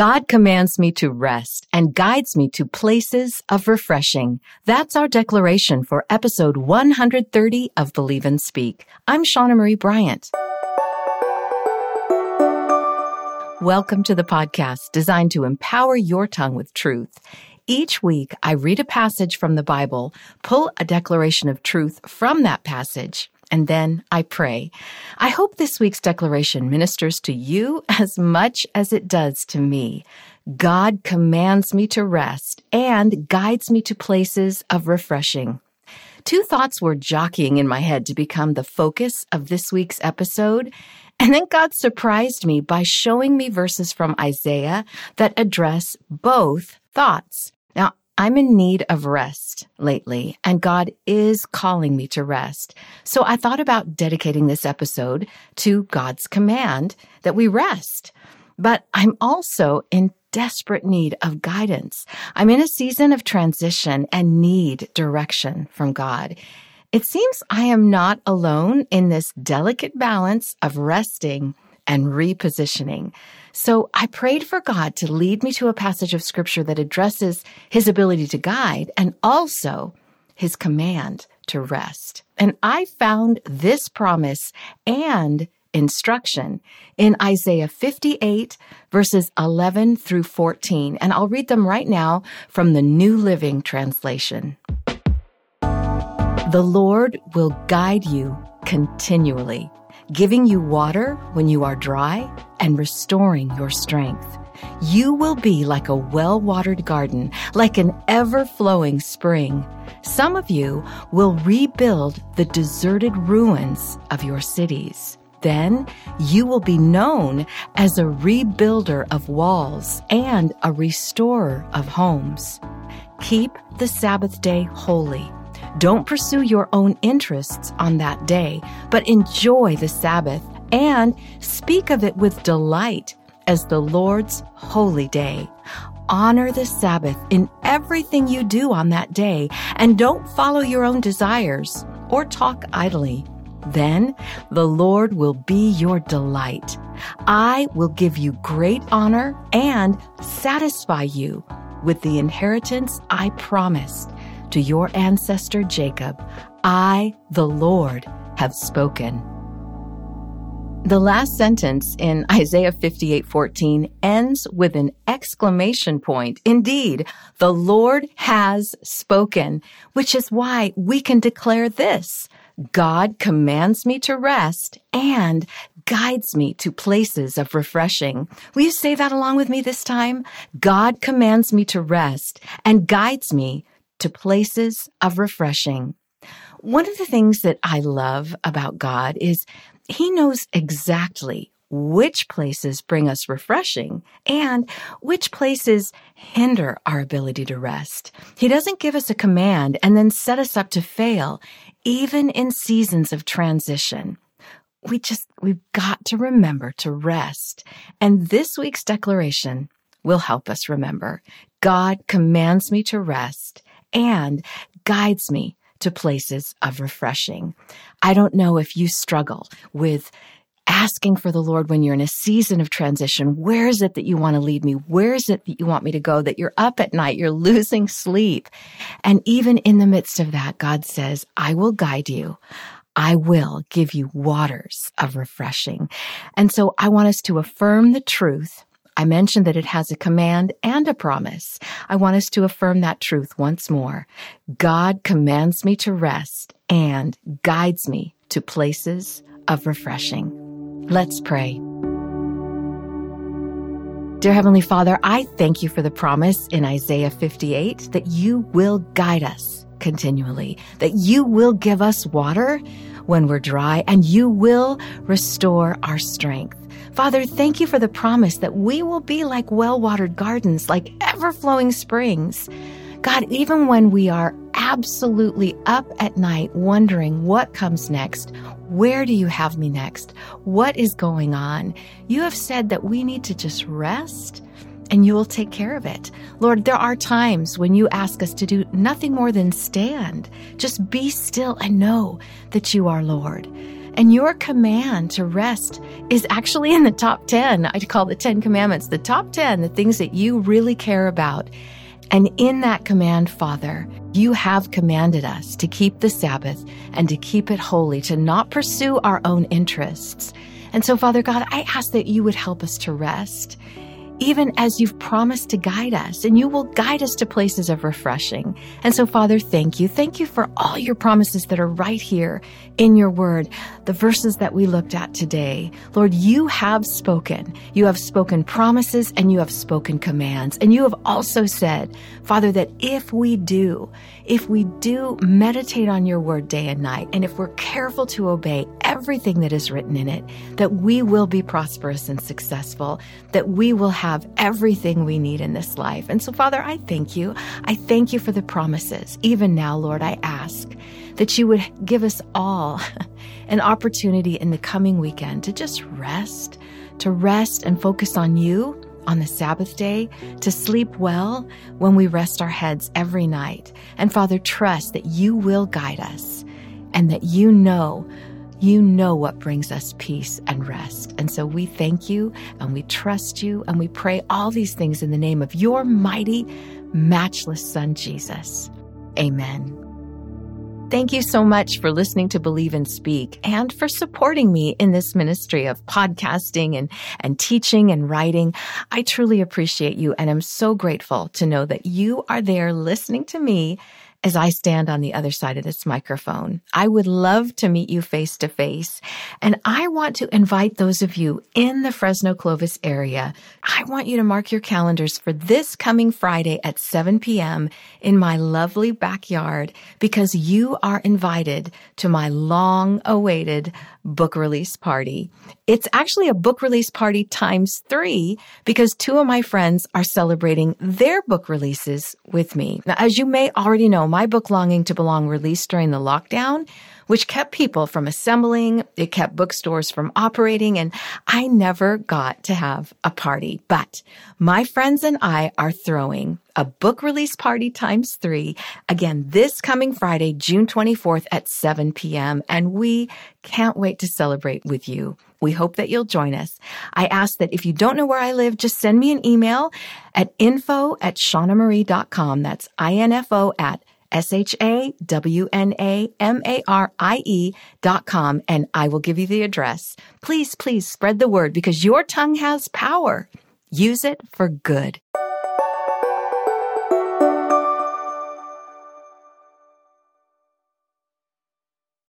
God commands me to rest and guides me to places of refreshing. That's our declaration for episode 130 of Believe and Speak. I'm Shawna Marie Bryant. Welcome to the podcast designed to empower your tongue with truth. Each week, I read a passage from the Bible, pull a declaration of truth from that passage, and then I pray. I hope this week's declaration ministers to you as much as it does to me. God commands me to rest and guides me to places of refreshing. Two thoughts were jockeying in my head to become the focus of this week's episode. And then God surprised me by showing me verses from Isaiah that address both thoughts. Now, I'm in need of rest lately, and God is calling me to rest. So I thought about dedicating this episode to God's command that we rest. But I'm also in desperate need of guidance. I'm in a season of transition and need direction from God. It seems I am not alone in this delicate balance of resting and repositioning. So I prayed for God to lead me to a passage of scripture that addresses his ability to guide and also his command to rest. And I found this promise and instruction in Isaiah 58 verses 11 through 14. And I'll read them right now from the New Living Translation. The Lord will guide you continually giving you water when you are dry and restoring your strength. You will be like a well watered garden, like an ever flowing spring. Some of you will rebuild the deserted ruins of your cities. Then you will be known as a rebuilder of walls and a restorer of homes. Keep the Sabbath day holy don't pursue your own interests on that day, but enjoy the Sabbath and speak of it with delight as the Lord's holy day. Honor the Sabbath in everything you do on that day and don't follow your own desires or talk idly. Then the Lord will be your delight. I will give you great honor and satisfy you with the inheritance I promised to your ancestor Jacob, I, the Lord, have spoken. The last sentence in Isaiah 58:14 ends with an exclamation point. Indeed, the Lord has spoken, which is why we can declare this. God commands me to rest and guides me to places of refreshing. Will you say that along with me this time? God commands me to rest and guides me to places of refreshing. One of the things that I love about God is He knows exactly which places bring us refreshing and which places hinder our ability to rest. He doesn't give us a command and then set us up to fail, even in seasons of transition. We just, we've got to remember to rest. And this week's declaration will help us remember. God commands me to rest and guides me to places of refreshing. I don't know if you struggle with asking for the Lord when you're in a season of transition. Where is it that you want to lead me? Where is it that you want me to go? That you're up at night, you're losing sleep. And even in the midst of that, God says, I will guide you. I will give you waters of refreshing. And so I want us to affirm the truth I mentioned that it has a command and a promise. I want us to affirm that truth once more. God commands me to rest and guides me to places of refreshing. Let's pray. Dear Heavenly Father, I thank you for the promise in Isaiah 58 that you will guide us continually, that you will give us water when we're dry, and you will restore our strength. Father, thank you for the promise that we will be like well watered gardens, like ever flowing springs. God, even when we are absolutely up at night wondering what comes next, where do you have me next? What is going on? You have said that we need to just rest and you will take care of it. Lord, there are times when you ask us to do nothing more than stand. Just be still and know that you are Lord. And your command to rest is actually in the top 10. I call the 10 commandments the top 10, the things that you really care about. And in that command, Father, you have commanded us to keep the Sabbath and to keep it holy, to not pursue our own interests. And so, Father God, I ask that you would help us to rest even as you've promised to guide us, and you will guide us to places of refreshing. And so, Father, thank you. Thank you for all your promises that are right here in your word, the verses that we looked at today. Lord, you have spoken. You have spoken promises and you have spoken commands. And you have also said, Father, that if we do, if we do meditate on your word day and night, and if we're careful to obey everything that is written in it, that we will be prosperous and successful, that we will have everything we need in this life. And so, Father, I thank you. I thank you for the promises. Even now, Lord, I ask that you would give us all an opportunity in the coming weekend to just rest, to rest and focus on you on the Sabbath day, to sleep well when we rest our heads every night. And Father, trust that you will guide us and that you know, you know what brings us peace and rest. And so we thank you and we trust you and we pray all these things in the name of your mighty, matchless Son, Jesus. Amen. Thank you so much for listening to Believe and Speak and for supporting me in this ministry of podcasting and, and teaching and writing. I truly appreciate you and I'm so grateful to know that you are there listening to me as I stand on the other side of this microphone. I would love to meet you face to face. And I want to invite those of you in the Fresno Clovis area. I want you to mark your calendars for this coming Friday at 7 p.m. in my lovely backyard because you are invited to my long awaited book release party. It's actually a book release party times three because two of my friends are celebrating their book releases with me. Now, as you may already know, my book Longing to Belong released during the lockdown which kept people from assembling. It kept bookstores from operating. And I never got to have a party, but my friends and I are throwing a book release party times three again this coming Friday, June 24th at 7 p.m. And we can't wait to celebrate with you. We hope that you'll join us. I ask that if you don't know where I live, just send me an email at info at shawnamarie.com. That's I-N-F-O at S-H-A-W-N-A-M-A-R-I-E dot com, and I will give you the address. Please, please spread the word because your tongue has power. Use it for good.